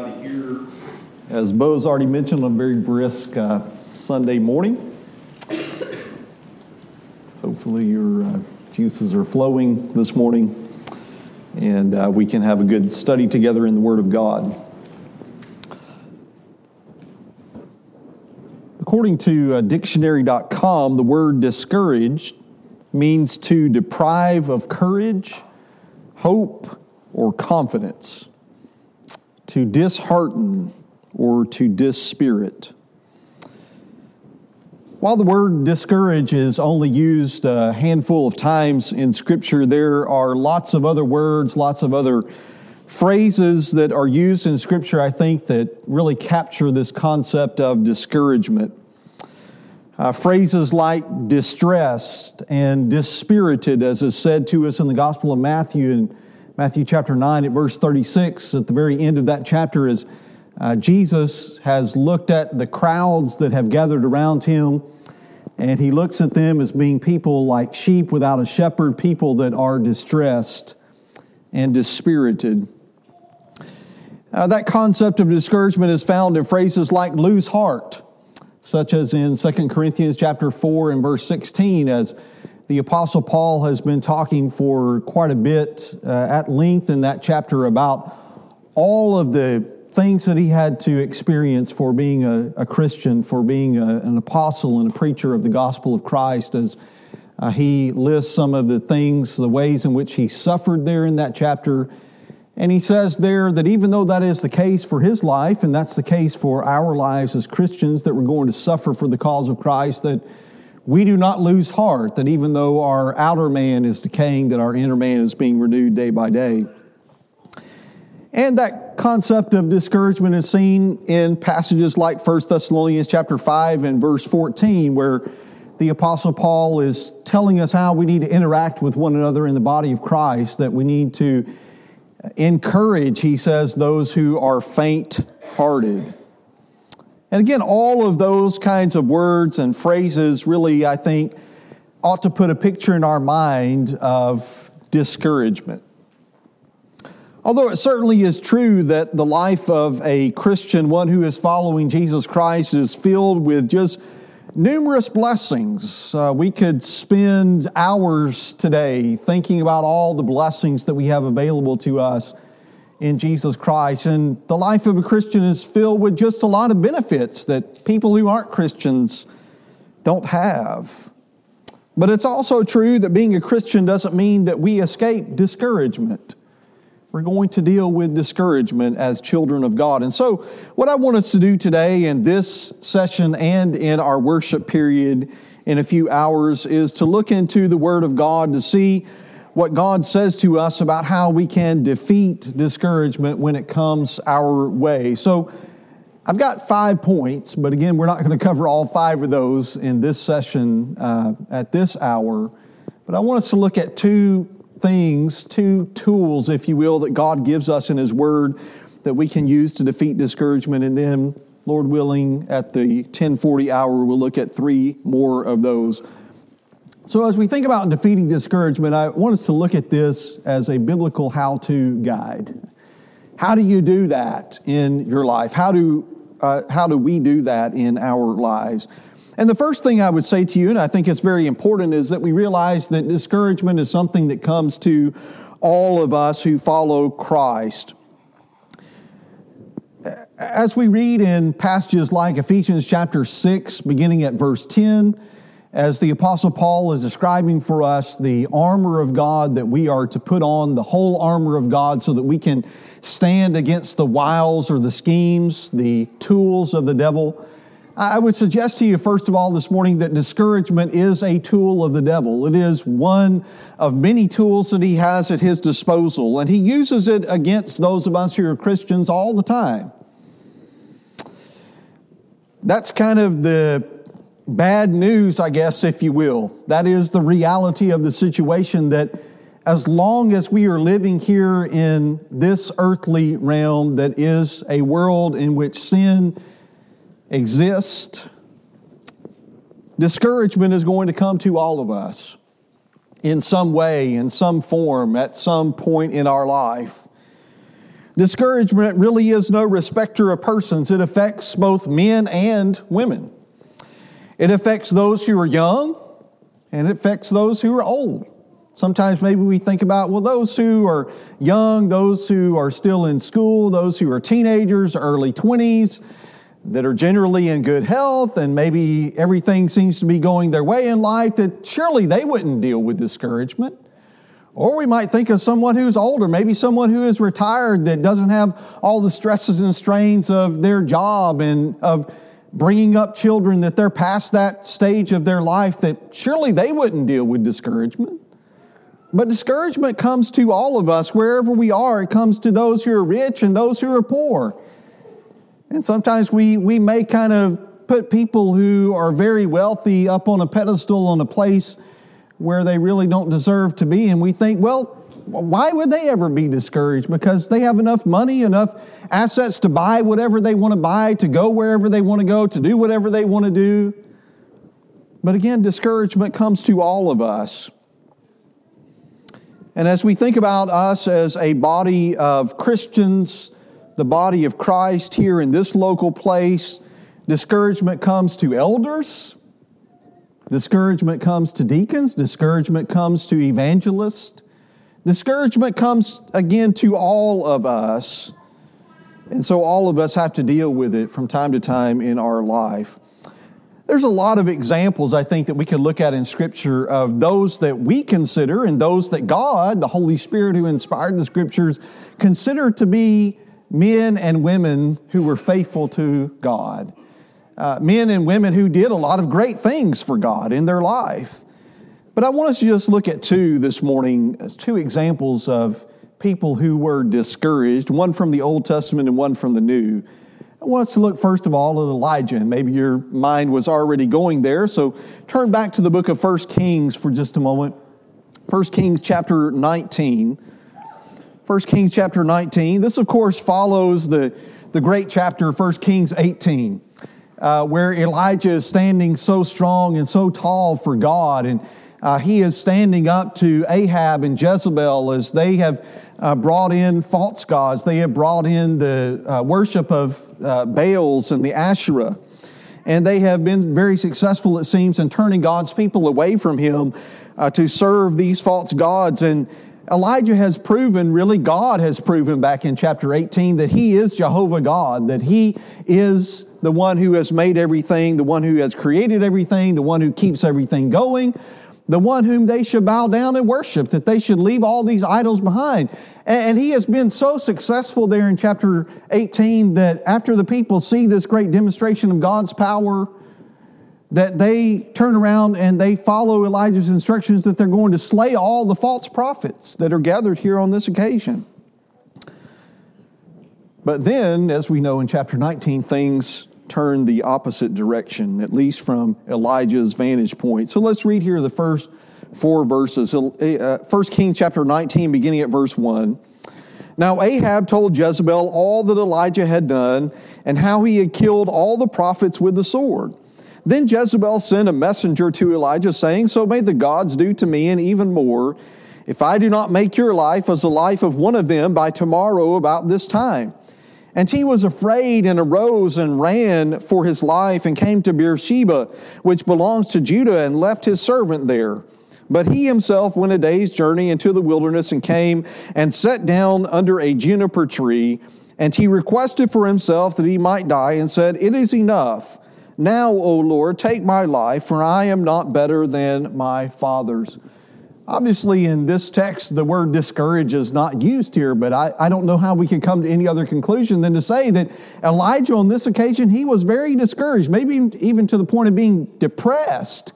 everybody here. As Bo's already mentioned, a very brisk uh, Sunday morning. Hopefully, your uh, juices are flowing this morning and uh, we can have a good study together in the Word of God. According to uh, dictionary.com, the word discouraged means to deprive of courage, hope, or confidence to dishearten or to dispirit. While the word discourage is only used a handful of times in Scripture, there are lots of other words, lots of other phrases that are used in Scripture, I think, that really capture this concept of discouragement. Uh, phrases like distressed and dispirited, as is said to us in the Gospel of Matthew in Matthew chapter 9 at verse 36, at the very end of that chapter, is uh, Jesus has looked at the crowds that have gathered around him, and he looks at them as being people like sheep without a shepherd, people that are distressed and dispirited. Uh, that concept of discouragement is found in phrases like lose heart, such as in 2 Corinthians chapter 4 and verse 16, as the Apostle Paul has been talking for quite a bit uh, at length in that chapter about all of the things that he had to experience for being a, a Christian, for being a, an apostle and a preacher of the gospel of Christ, as uh, he lists some of the things, the ways in which he suffered there in that chapter. And he says there that even though that is the case for his life, and that's the case for our lives as Christians, that we're going to suffer for the cause of Christ, that we do not lose heart that even though our outer man is decaying, that our inner man is being renewed day by day. And that concept of discouragement is seen in passages like 1 Thessalonians chapter 5 and verse 14, where the apostle Paul is telling us how we need to interact with one another in the body of Christ, that we need to encourage, he says, those who are faint hearted. And again, all of those kinds of words and phrases really, I think, ought to put a picture in our mind of discouragement. Although it certainly is true that the life of a Christian, one who is following Jesus Christ, is filled with just numerous blessings. Uh, we could spend hours today thinking about all the blessings that we have available to us in Jesus Christ. And the life of a Christian is filled with just a lot of benefits that people who aren't Christians don't have. But it's also true that being a Christian doesn't mean that we escape discouragement. We're going to deal with discouragement as children of God. And so, what I want us to do today in this session and in our worship period in a few hours is to look into the Word of God to see what God says to us about how we can defeat discouragement when it comes our way. So, I've got five points, but again, we're not going to cover all five of those in this session uh, at this hour. But I want us to look at two things, two tools, if you will, that God gives us in His Word that we can use to defeat discouragement. And then, Lord willing, at the 1040 hour, we'll look at three more of those so, as we think about defeating discouragement, I want us to look at this as a biblical how to guide. How do you do that in your life? How do, uh, how do we do that in our lives? And the first thing I would say to you, and I think it's very important, is that we realize that discouragement is something that comes to all of us who follow Christ. As we read in passages like Ephesians chapter 6, beginning at verse 10, as the Apostle Paul is describing for us the armor of God that we are to put on, the whole armor of God, so that we can stand against the wiles or the schemes, the tools of the devil. I would suggest to you, first of all, this morning that discouragement is a tool of the devil. It is one of many tools that he has at his disposal, and he uses it against those of us who are Christians all the time. That's kind of the bad news, I guess, if you will. That is the reality of the situation that as long as we are living here in this earthly realm that is a world in which sin exists, discouragement is going to come to all of us in some way, in some form, at some point in our life. Discouragement really is no respecter of persons. It affects both men and women. It affects those who are young and it affects those who are old. Sometimes maybe we think about, well, those who are young, those who are still in school, those who are teenagers, early 20s, that are generally in good health, and maybe everything seems to be going their way in life, that surely they wouldn't deal with discouragement. Or we might think of someone who's older, maybe someone who is retired that doesn't have all the stresses and strains of their job and of bringing up children, that they're past that stage of their life, that surely they wouldn't deal with discouragement. But discouragement comes to all of us wherever we are. It comes to those who are rich and those who are poor. And sometimes we, we may kind of put people who are very wealthy up on a pedestal on a place where they really don't deserve to be. And we think, well, why would they ever be discouraged? Because they have enough money, enough assets to buy whatever they want to buy, to go wherever they want to go, to do whatever they want to do. But again, discouragement comes to all of us. And as we think about us as a body of Christians, the body of Christ here in this local place, discouragement comes to elders, Discouragement comes to deacons, discouragement comes to evangelists, discouragement comes again to all of us. And so all of us have to deal with it from time to time in our life. There's a lot of examples, I think, that we could look at in Scripture of those that we consider and those that God, the Holy Spirit who inspired the Scriptures, consider to be men and women who were faithful to God uh, men and women who did a lot of great things for God in their life. But I want us to just look at two this morning, two examples of people who were discouraged, one from the Old Testament and one from the New. I want us to look first of all at Elijah, and maybe your mind was already going there. So turn back to the book of 1 Kings for just a moment. 1 Kings chapter 19. 1 Kings chapter 19. This, of course, follows the, the great chapter, 1 Kings 18 uh, where Elijah is standing so strong and so tall for God. And uh, he is standing up to Ahab and Jezebel as they have uh, brought in false gods. They have brought in the uh, worship of uh, Baals and the Asherah. And they have been very successful, it seems, in turning God's people away from him uh, to serve these false gods. And Elijah has proven, really, God has proven back in chapter 18 that he is Jehovah God, that he is the one who has made everything, the one who has created everything, the one who keeps everything going, the one whom they should bow down and worship, that they should leave all these idols behind. And he has been so successful there in chapter 18 that after the people see this great demonstration of God's power, that they turn around and they follow Elijah's instructions that they're going to slay all the false prophets that are gathered here on this occasion. But then, as we know in chapter 19, things turn the opposite direction, at least from Elijah's vantage point. So let's read here the first four verses. Uh, 1 Kings chapter 19, beginning at verse 1. Now Ahab told Jezebel all that Elijah had done and how he had killed all the prophets with the sword. Then Jezebel sent a messenger to Elijah, saying, So may the gods do to me, and even more, if I do not make your life as the life of one of them by tomorrow about this time. And he was afraid and arose and ran for his life and came to Beersheba, which belongs to Judah, and left his servant there. But he himself went a day's journey into the wilderness and came and sat down under a juniper tree. And he requested for himself that he might die and said, It is enough. Now, O Lord, take my life, for I am not better than my fathers. Obviously, in this text, the word discourage is not used here, but I, I don't know how we can come to any other conclusion than to say that Elijah, on this occasion, he was very discouraged, maybe even to the point of being depressed.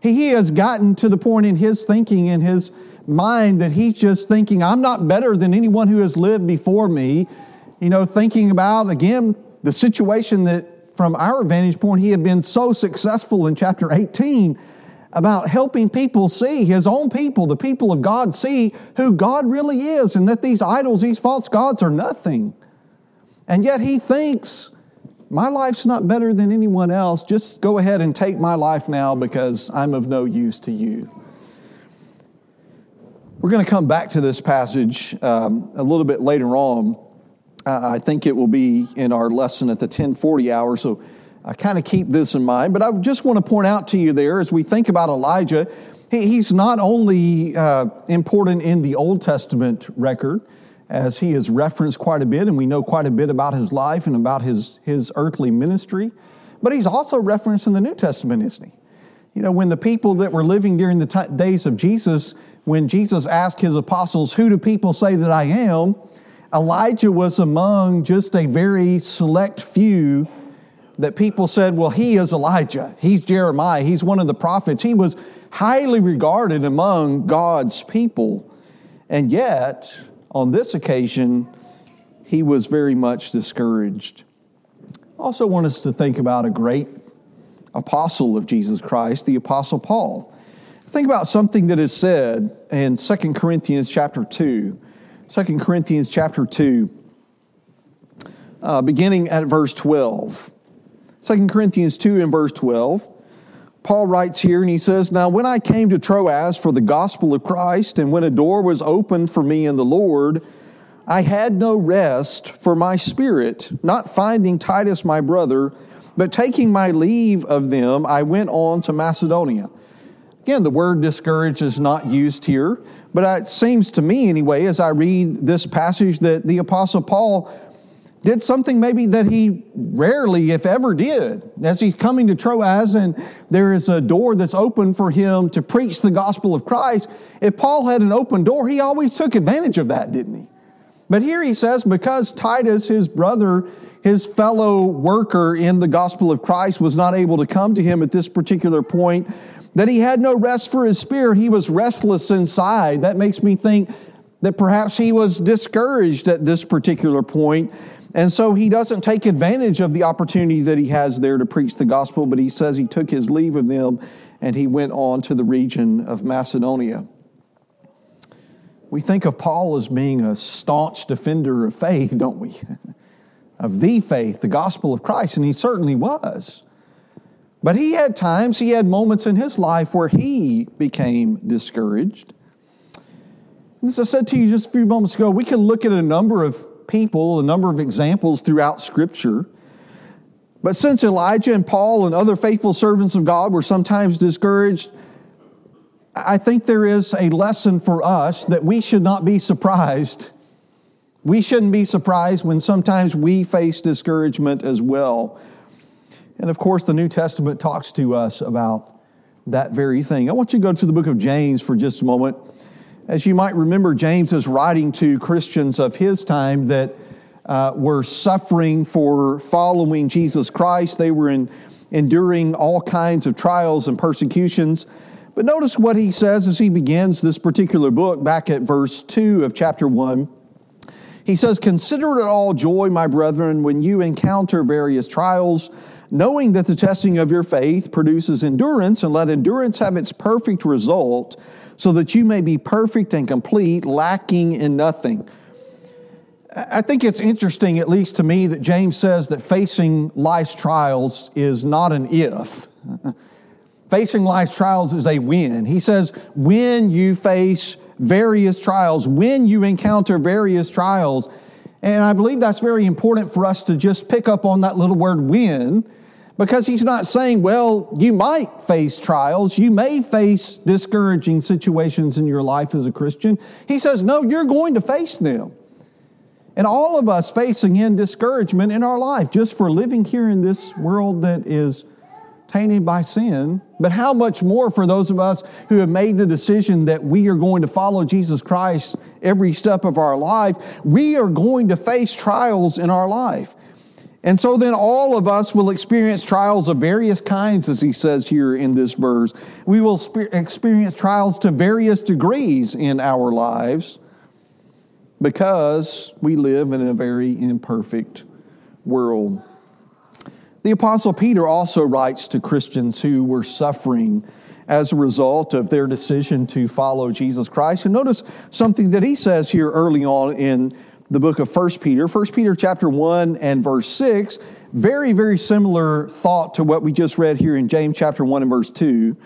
He, he has gotten to the point in his thinking, in his mind, that he's just thinking, I'm not better than anyone who has lived before me. You know, thinking about, again, the situation that from our vantage point, he had been so successful in chapter 18 about helping people see, his own people, the people of God, see who God really is and that these idols, these false gods are nothing. And yet he thinks, my life's not better than anyone else. Just go ahead and take my life now because I'm of no use to you. We're going to come back to this passage um, a little bit later on. Uh, I think it will be in our lesson at the 1040 hour, so I kind of keep this in mind. But I just want to point out to you there as we think about Elijah, he, he's not only uh, important in the Old Testament record, as he is referenced quite a bit, and we know quite a bit about his life and about his, his earthly ministry, but he's also referenced in the New Testament, isn't he? You know, when the people that were living during the t- days of Jesus, when Jesus asked his apostles, Who do people say that I am? Elijah was among just a very select few that people said, Well, he is Elijah. He's Jeremiah. He's one of the prophets. He was highly regarded among God's people. And yet, on this occasion, he was very much discouraged. Also want us to think about a great apostle of Jesus Christ, the apostle Paul. Think about something that is said in 2 Corinthians chapter 2. 2 Corinthians chapter 2, uh, beginning at verse 12. 2 Corinthians 2 and verse 12. Paul writes here and he says, Now when I came to Troas for the gospel of Christ, and when a door was opened for me in the Lord, I had no rest for my spirit, not finding Titus my brother but taking my leave of them, I went on to Macedonia. Again, the word discouraged is not used here, but it seems to me, anyway, as I read this passage, that the Apostle Paul did something maybe that he rarely, if ever, did. As he's coming to Troas and there is a door that's open for him to preach the gospel of Christ, if Paul had an open door, he always took advantage of that, didn't he? But here he says, because Titus, his brother, his fellow worker in the gospel of Christ was not able to come to him at this particular point, that he had no rest for his spirit. He was restless inside. That makes me think that perhaps he was discouraged at this particular point, And so he doesn't take advantage of the opportunity that he has there to preach the gospel, but he says he took his leave of them and he went on to the region of Macedonia. We think of Paul as being a staunch defender of faith, don't we? of the faith, the gospel of Christ, and he certainly was. But he had times, he had moments in his life where he became discouraged. And as I said to you just a few moments ago, we can look at a number people, a number of examples throughout Scripture. But since Elijah and Paul and other faithful servants of God were sometimes discouraged, I think there is a lesson for us that we should not be surprised we shouldn't be surprised when sometimes we face discouragement as well. And of course, the New Testament talks to us about that very thing. I want you to go to the book of James for just a moment. As you might remember, James is writing to Christians of his time that uh, were suffering for following Jesus Christ. They were in, enduring all kinds of trials and persecutions. But notice what he says as he begins this particular book back at verse 2 of chapter 1. He says, Consider it all joy, my brethren, when you encounter various trials, knowing that the testing of your faith produces endurance, and let endurance have its perfect result, so that you may be perfect and complete, lacking in nothing. I think it's interesting, at least to me, that James says that facing life's trials is not an if. facing life's trials is a when. He says, when you face various trials, when you encounter various trials. And I believe that's very important for us to just pick up on that little word when, because he's not saying, well, you might face trials, you may face discouraging situations in your life as a Christian. He says, no, you're going to face them. And all of us facing in discouragement in our life just for living here in this world that is tainted by sin, but how much more for those of us who have made the decision that we are going to follow Jesus Christ every step of our life? We are going to face trials in our life. And so then all of us will experience trials of various kinds, as he says here in this verse. We will experience trials to various degrees in our lives because we live in a very imperfect world. The Apostle Peter also writes to Christians who were suffering as a result of their decision to follow Jesus Christ. And notice something that he says here early on in the book of 1 Peter. 1 Peter chapter 1 and verse 6, very, very similar thought to what we just read here in James chapter 1 and verse 2.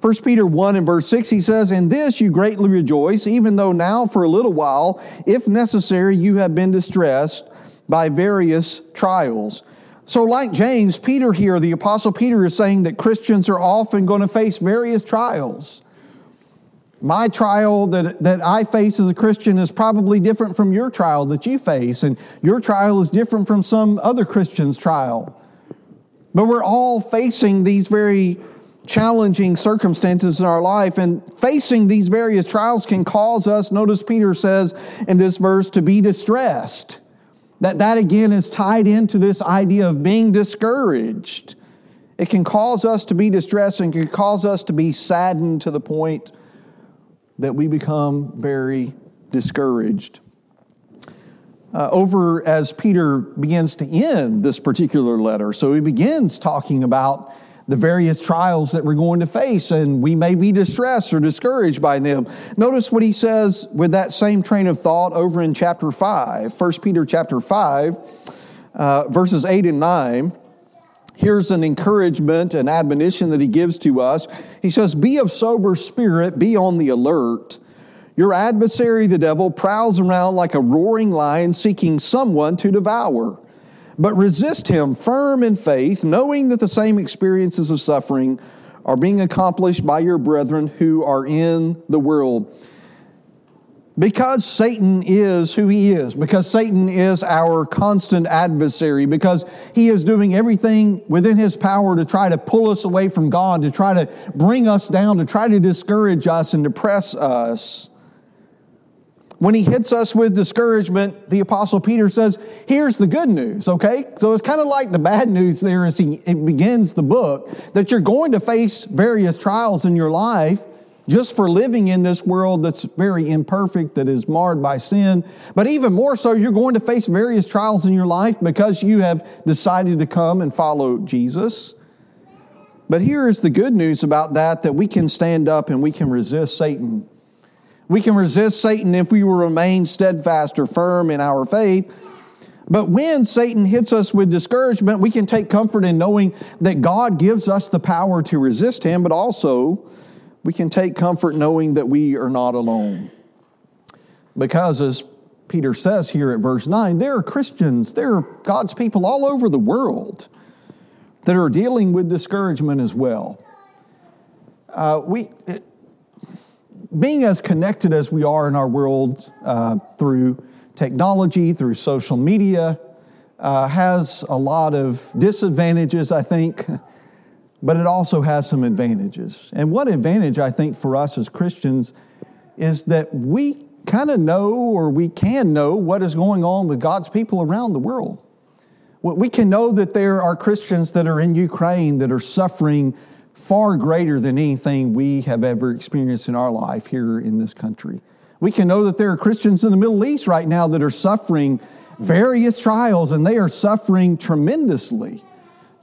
1 Peter 1 and verse 6, he says, In this you greatly rejoice, even though now for a little while, if necessary, you have been distressed by various trials. So, like James, Peter here, the Apostle Peter is saying that Christians are often going to face various trials. My trial that, that I face as a Christian is probably different from your trial that you face, and your trial is different from some other Christian's trial. But we're all facing these very challenging circumstances in our life, and facing these various trials can cause us, notice Peter says in this verse, to be distressed. That, that again is tied into this idea of being discouraged. It can cause us to be distressed and can cause us to be saddened to the point that we become very discouraged. Uh, over as Peter begins to end this particular letter. So he begins talking about the various trials that we're going to face, and we may be distressed or discouraged by them. Notice what he says with that same train of thought over in chapter 5, 1 Peter chapter 5, uh, verses 8 and 9. Here's an encouragement and admonition that he gives to us. He says, Be of sober spirit, be on the alert. Your adversary, the devil, prowls around like a roaring lion seeking someone to devour. But resist him firm in faith, knowing that the same experiences of suffering are being accomplished by your brethren who are in the world. Because Satan is who he is, because Satan is our constant adversary, because he is doing everything within his power to try to pull us away from God, to try to bring us down, to try to discourage us and depress us. When he hits us with discouragement, the Apostle Peter says, Here's the good news, okay? So it's kind of like the bad news there as he begins the book that you're going to face various trials in your life just for living in this world that's very imperfect, that is marred by sin. But even more so, you're going to face various trials in your life because you have decided to come and follow Jesus. But here is the good news about that that we can stand up and we can resist Satan we can resist Satan if we will remain steadfast or firm in our faith. But when Satan hits us with discouragement, we can take comfort in knowing that God gives us the power to resist him, but also we can take comfort knowing that we are not alone. Because as Peter says here at verse 9, there are Christians, there are God's people all over the world that are dealing with discouragement as well. Uh, we, it, being as connected as we are in our world uh, through technology, through social media, uh, has a lot of disadvantages, I think, but it also has some advantages. And one advantage, I think, for us as Christians is that we kind of know or we can know what is going on with God's people around the world. We can know that there are Christians that are in Ukraine that are suffering far greater than anything we have ever experienced in our life here in this country. We can know that there are Christians in the Middle East right now that are suffering various trials and they are suffering tremendously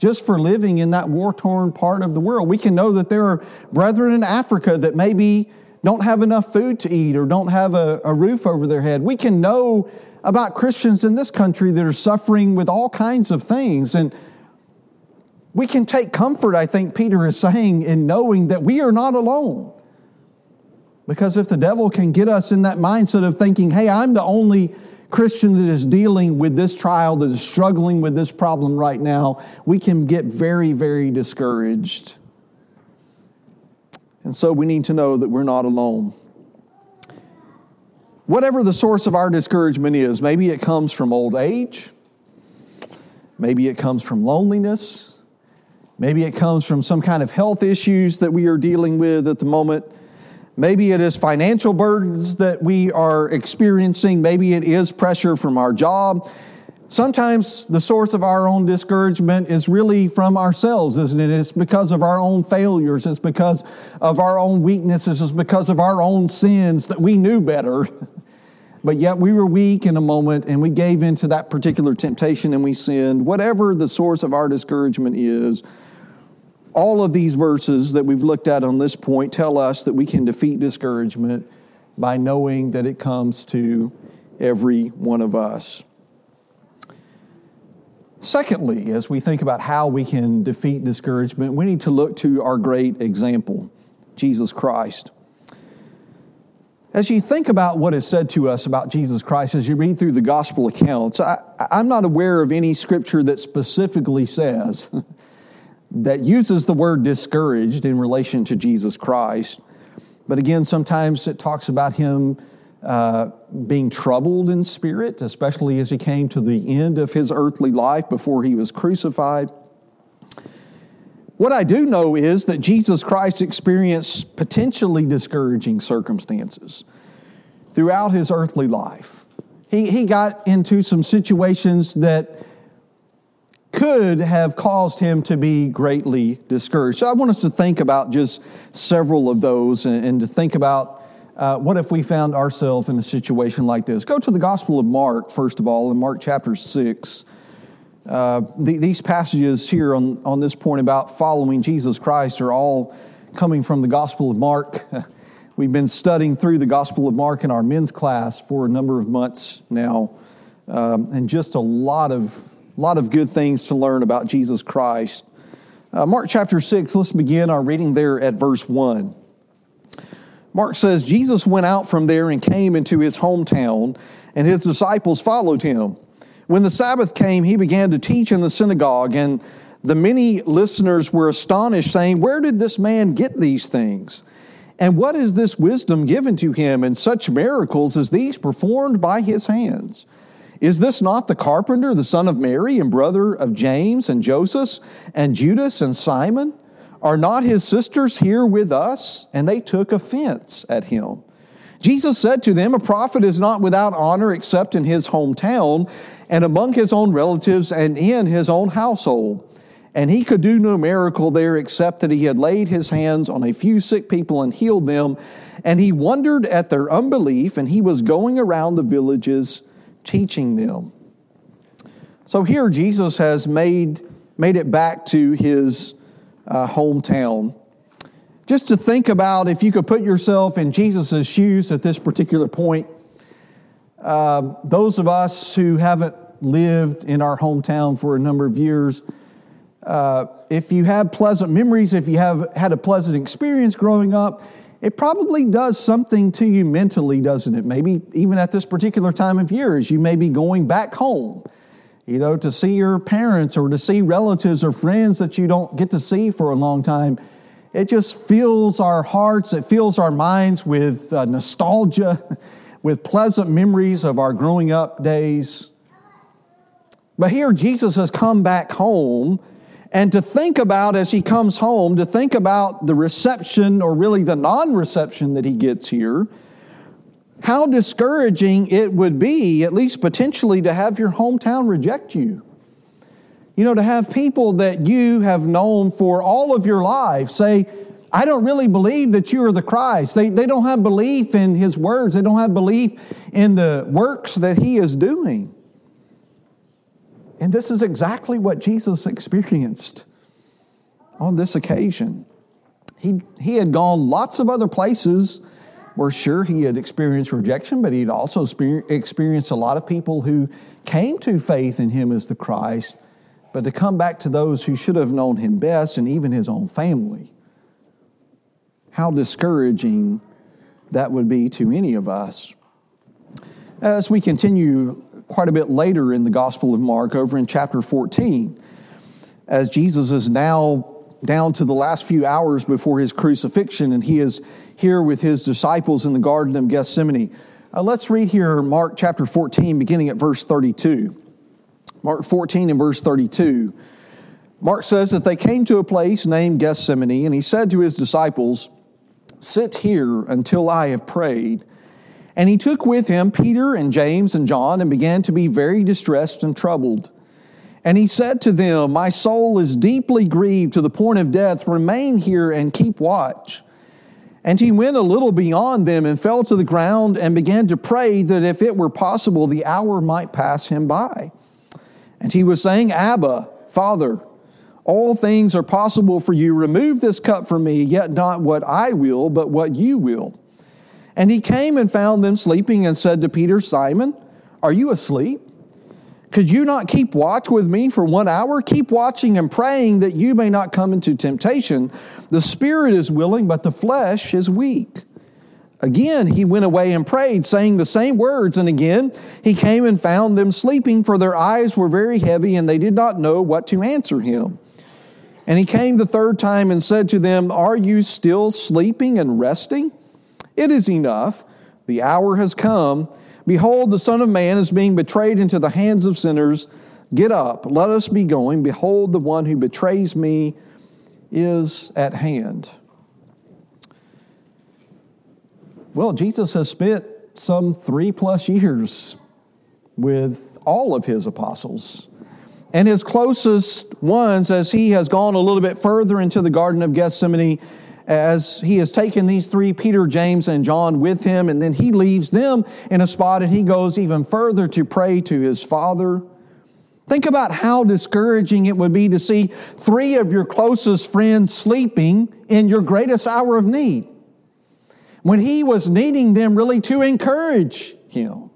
just for living in that war torn part of the world. We can know that there are brethren in Africa that maybe don't have enough food to eat or don't have a, a roof over their head. We can know about Christians in this country that are suffering with all kinds of things. And we can take comfort, I think Peter is saying, in knowing that we are not alone. Because if the devil can get us in that mindset of thinking, hey, I'm the only Christian that is dealing with this trial, that is struggling with this problem right now, we can get very, very discouraged. And so we need to know that we're not alone. Whatever the source of our discouragement is, maybe it comes from old age, maybe it comes from loneliness. Maybe it comes from some kind of health issues that we are dealing with at the moment. Maybe it is financial burdens that we are experiencing. Maybe it is pressure from our job. Sometimes the source of our own discouragement is really from ourselves, isn't it? It's because of our own failures. It's because of our own weaknesses. It's because of our own sins that we knew better. But yet we were weak in a moment and we gave into that particular temptation and we sinned. Whatever the source of our discouragement is, all of these verses that we've looked at on this point tell us that we can defeat discouragement by knowing that it comes to every one of us. Secondly, as we think about how we can defeat discouragement, we need to look to our great example, Jesus Christ. As you think about what is said to us about Jesus Christ, as you read through the gospel accounts, I, am not aware of any scripture that specifically says, that uses the word discouraged in relation to Jesus Christ. But again, sometimes it talks about him uh, being troubled in spirit, especially as he came to the end of his earthly life before he was crucified. What I do know is that Jesus Christ experienced potentially discouraging circumstances throughout his earthly life. He, he got into some situations that could have caused him to be greatly discouraged. So I want us to think about just several of those and, and to think about uh, what if we found ourselves in a situation like this. Go to the Gospel of Mark, first of all, in Mark chapter 6. Uh, the, these passages here on, on this point about following Jesus Christ are all coming from the Gospel of Mark. We've been studying through the Gospel of Mark in our men's class for a number of months now, um, and just a lot of, lot of good things to learn about Jesus Christ. Uh, Mark chapter 6, let's begin our reading there at verse 1. Mark says, Jesus went out from there and came into his hometown, and his disciples followed him. When the Sabbath came, he began to teach in the synagogue, and the many listeners were astonished, saying, Where did this man get these things? And what is this wisdom given to him, and such miracles as these performed by his hands? Is this not the carpenter, the son of Mary, and brother of James and Joseph, and Judas and Simon? Are not his sisters here with us? And they took offense at him. Jesus said to them, A prophet is not without honor except in his hometown and among his own relatives and in his own household. And he could do no miracle there except that he had laid his hands on a few sick people and healed them. And he wondered at their unbelief, and he was going around the villages teaching them. So here Jesus has made, made it back to his uh, hometown. Just to think about if you could put yourself in Jesus' shoes at this particular point. Uh, those of us who haven't lived in our hometown for a number of years, uh, if you have pleasant memories, if you have had a pleasant experience growing up, it probably does something to you mentally, doesn't it? Maybe even at this particular time of year, as you may be going back home, you know, to see your parents or to see relatives or friends that you don't get to see for a long time. It just fills our hearts, it fills our minds with uh, nostalgia, with pleasant memories of our growing up days. But here Jesus has come back home, and to think about as he comes home, to think about the reception or really the non reception that he gets here, how discouraging it would be, at least potentially, to have your hometown reject you. You know, to have people that you have known for all of your life say, I don't really believe that you are the Christ. They, they don't have belief in his words, they don't have belief in the works that he is doing. And this is exactly what Jesus experienced on this occasion. He, he had gone lots of other places where, sure, he had experienced rejection, but he'd also experienced a lot of people who came to faith in him as the Christ. But to come back to those who should have known him best and even his own family, how discouraging that would be to any of us. As we continue quite a bit later in the Gospel of Mark, over in chapter 14, as Jesus is now down to the last few hours before his crucifixion, and he is here with his disciples in the Garden of Gethsemane. Uh, let's read here Mark chapter 14, beginning at verse 32. Mark 14 and verse 32. Mark says that they came to a place named Gethsemane, and he said to his disciples, Sit here until I have prayed. And he took with him Peter and James and John and began to be very distressed and troubled. And he said to them, My soul is deeply grieved to the point of death. Remain here and keep watch. And he went a little beyond them and fell to the ground and began to pray that if it were possible, the hour might pass him by. And he was saying, Abba, Father, all things are possible for you. Remove this cup from me, yet not what I will, but what you will. And he came and found them sleeping and said to Peter, Simon, are you asleep? Could you not keep watch with me for one hour? Keep watching and praying that you may not come into temptation. The spirit is willing, but the flesh is weak. Again, he went away and prayed, saying the same words. And again, he came and found them sleeping, for their eyes were very heavy, and they did not know what to answer him. And he came the third time and said to them, Are you still sleeping and resting? It is enough. The hour has come. Behold, the Son of Man is being betrayed into the hands of sinners. Get up, let us be going. Behold, the one who betrays me is at hand. Well, Jesus has spent some three plus years with all of his apostles. And his closest ones, as he has gone a little bit further into the Garden of Gethsemane, as he has taken these three, Peter, James, and John, with him, and then he leaves them in a spot and he goes even further to pray to his Father. Think about how discouraging it would be to see three of your closest friends sleeping in your greatest hour of need when he was needing them really to encourage him.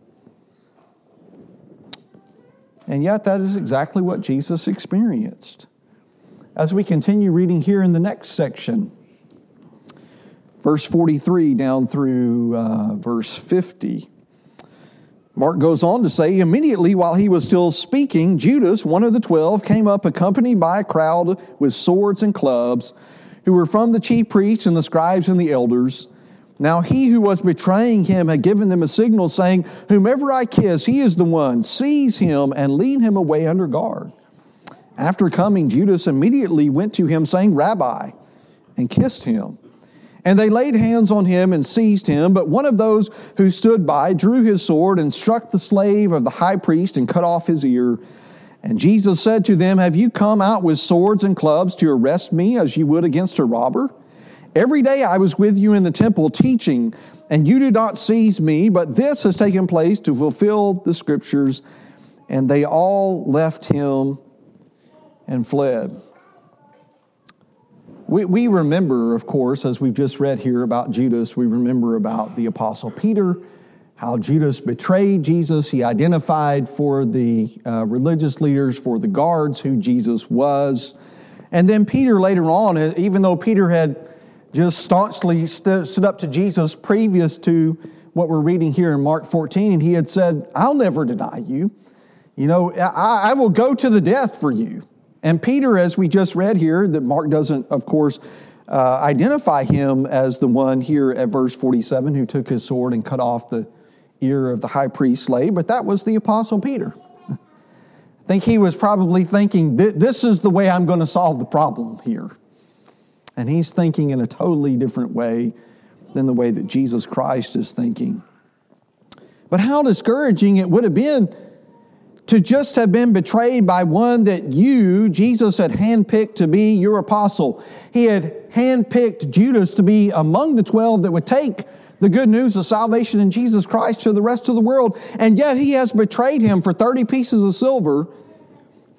And yet, that is exactly what Jesus experienced. As we continue reading here in the next section, verse 43 down through uh, verse 50. Mark goes on to say, immediately while he was still speaking, Judas, one of the twelve, came up accompanied by a crowd with swords and clubs, who were from the chief priests and the scribes and the elders. Now he who was betraying him had given them a signal, saying, Whomever I kiss, he is the one. Seize him and lead him away under guard. After coming, Judas immediately went to him, saying, Rabbi, and kissed him. And they laid hands on him and seized him. But one of those who stood by drew his sword and struck the slave of the high priest and cut off his ear. And Jesus said to them, Have you come out with swords and clubs to arrest me as you would against a robber? Every day I was with you in the temple teaching, and you did not seize me, but this has taken place to fulfill the scriptures. And they all left him and fled. We, we remember, of course, as we've just read here about Judas, we remember about the Apostle Peter, how Judas betrayed Jesus. He identified for the uh, religious leaders, for the guards, who Jesus was. And then Peter later on, even though Peter had just staunchly st- stood up to Jesus previous to what we're reading here in Mark 14, and he had said, I'll never deny you. You know, I, I will go to the death for you. And Peter, as we just read here, that Mark doesn't, of course, uh, identify him as the one here at verse 47 who took his sword and cut off the ear of the high priest slave, but that was the Apostle Peter. I think he was probably thinking, this is the way I'm going to solve the problem here. And he's thinking in a totally different way than the way that Jesus Christ is thinking. But how discouraging it would have been to just have been betrayed by one that you, Jesus, had handpicked to be your apostle. He had handpicked Judas to be among the 12 that would take the good news of salvation in Jesus Christ to the rest of the world. And yet he has betrayed him for 30 pieces of silver.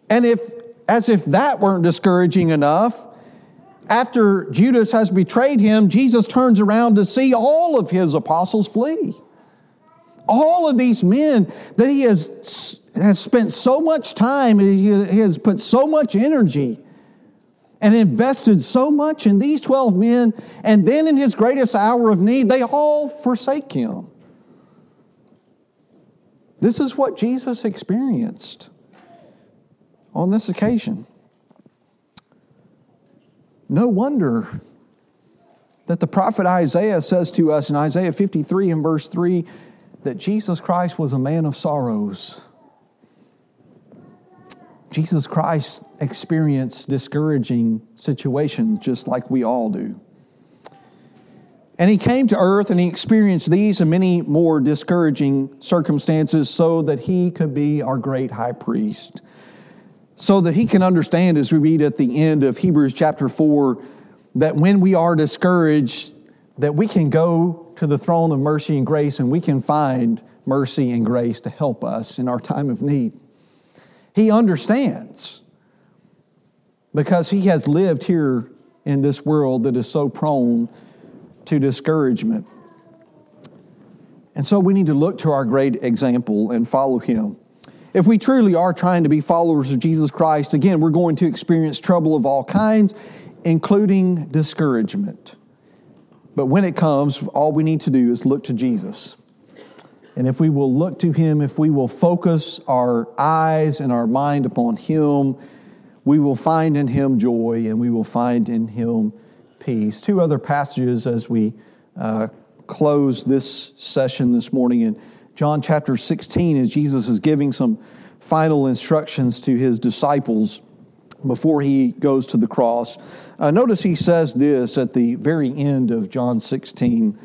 And if, as if that weren't discouraging enough, after Judas has betrayed him, Jesus turns around to see all of his apostles flee. All of these men that he has, has spent so much time he has put so much energy and invested so much in these 12 men, and then in his greatest hour of need, they all forsake him. This is what Jesus experienced on this occasion. No wonder that the prophet Isaiah says to us in Isaiah 53 and verse 3 that Jesus Christ was a man of sorrows. Jesus Christ experienced discouraging situations just like we all do. And he came to earth and he experienced these and many more discouraging circumstances so that he could be our great high priest so that he can understand, as we read at the end of Hebrews chapter 4, that when we are discouraged, that we can go to the throne of mercy and grace and we can find mercy and grace to help us in our time of need. He understands because he has lived here in this world that is so prone to discouragement. And so we need to look to our great example and follow him. If we truly are trying to be followers of Jesus Christ, again, we're going to experience trouble of all kinds, including discouragement. But when it comes, all we need to do is look to Jesus. And if we will look to Him, if we will focus our eyes and our mind upon Him, we will find in Him joy and we will find in Him peace. Two other passages as we uh, close this session this morning in John chapter 16, as Jesus is giving some final instructions to His disciples before He goes to the cross. Uh, notice He says this at the very end of John 16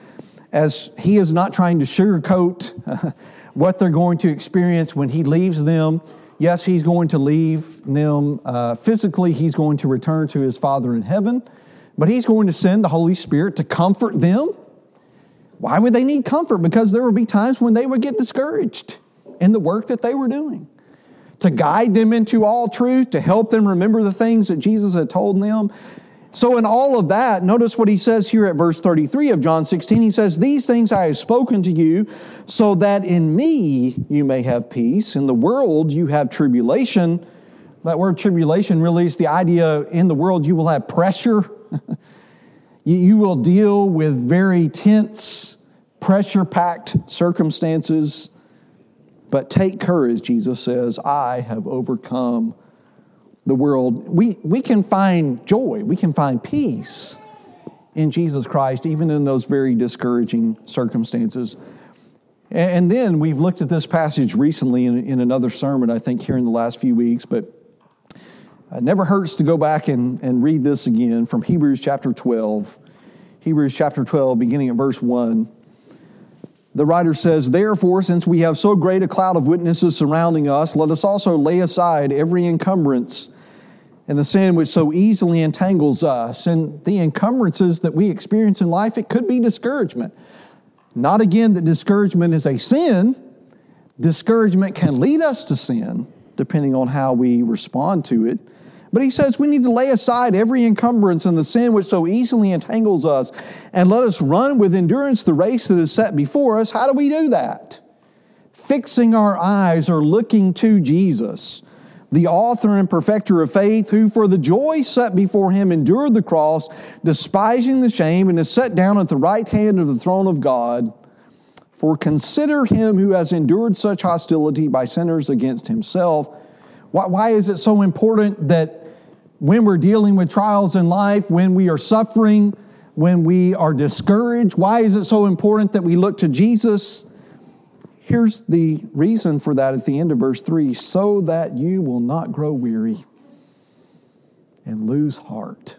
as he is not trying to sugarcoat what they're going to experience when he leaves them. Yes, he's going to leave them uh, physically, he's going to return to his Father in heaven, but he's going to send the Holy Spirit to comfort them. Why would they need comfort? Because there would be times when they would get discouraged in the work that they were doing. To guide them into all truth, to help them remember the things that Jesus had told them, so, in all of that, notice what he says here at verse 33 of John 16. He says, These things I have spoken to you, so that in me you may have peace. In the world you have tribulation. That word tribulation really is the idea in the world you will have pressure. you will deal with very tense, pressure packed circumstances. But take courage, Jesus says, I have overcome the world, we, we can find joy, we can find peace in Jesus Christ, even in those very discouraging circumstances. And then we've looked at this passage recently in, in another sermon, I think, here in the last few weeks, but it never hurts to go back and, and read this again from Hebrews chapter 12. Hebrews chapter 12, beginning at verse 1. The writer says, Therefore, since we have so great a cloud of witnesses surrounding us, let us also lay aside every encumbrance and the sin which so easily entangles us. And the encumbrances that we experience in life, it could be discouragement. Not again that discouragement is a sin, discouragement can lead us to sin, depending on how we respond to it. But he says we need to lay aside every encumbrance and the sin which so easily entangles us, and let us run with endurance the race that is set before us. How do we do that? Fixing our eyes or looking to Jesus, the author and perfecter of faith, who for the joy set before him endured the cross, despising the shame, and is set down at the right hand of the throne of God. For consider him who has endured such hostility by sinners against himself. Why, why is it so important that when we're dealing with trials in life, when we are suffering, when we are discouraged, why is it so important that we look to Jesus? Here's the reason for that at the end of verse 3 so that you will not grow weary and lose heart.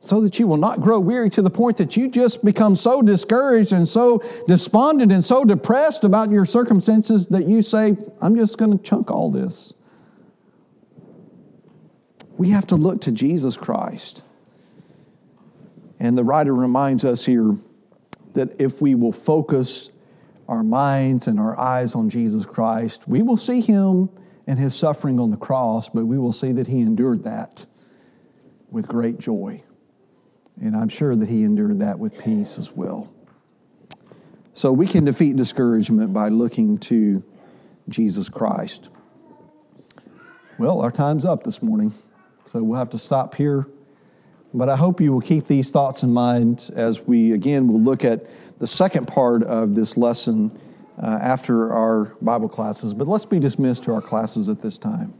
So that you will not grow weary to the point that you just become so discouraged and so despondent and so depressed about your circumstances that you say, I'm just going to chunk all this. We have to look to Jesus Christ. And the writer reminds us here that if we will focus our minds and our eyes on Jesus Christ, we will see him and his suffering on the cross, but we will see that he endured that with great joy. And I'm sure that he endured that with peace as well. So we can defeat discouragement by looking to Jesus Christ. Well, our time's up this morning. So we'll have to stop here. But I hope you will keep these thoughts in mind as we, again, will look at the second part of this lesson uh, after our Bible classes. But let's be dismissed to our classes at this time.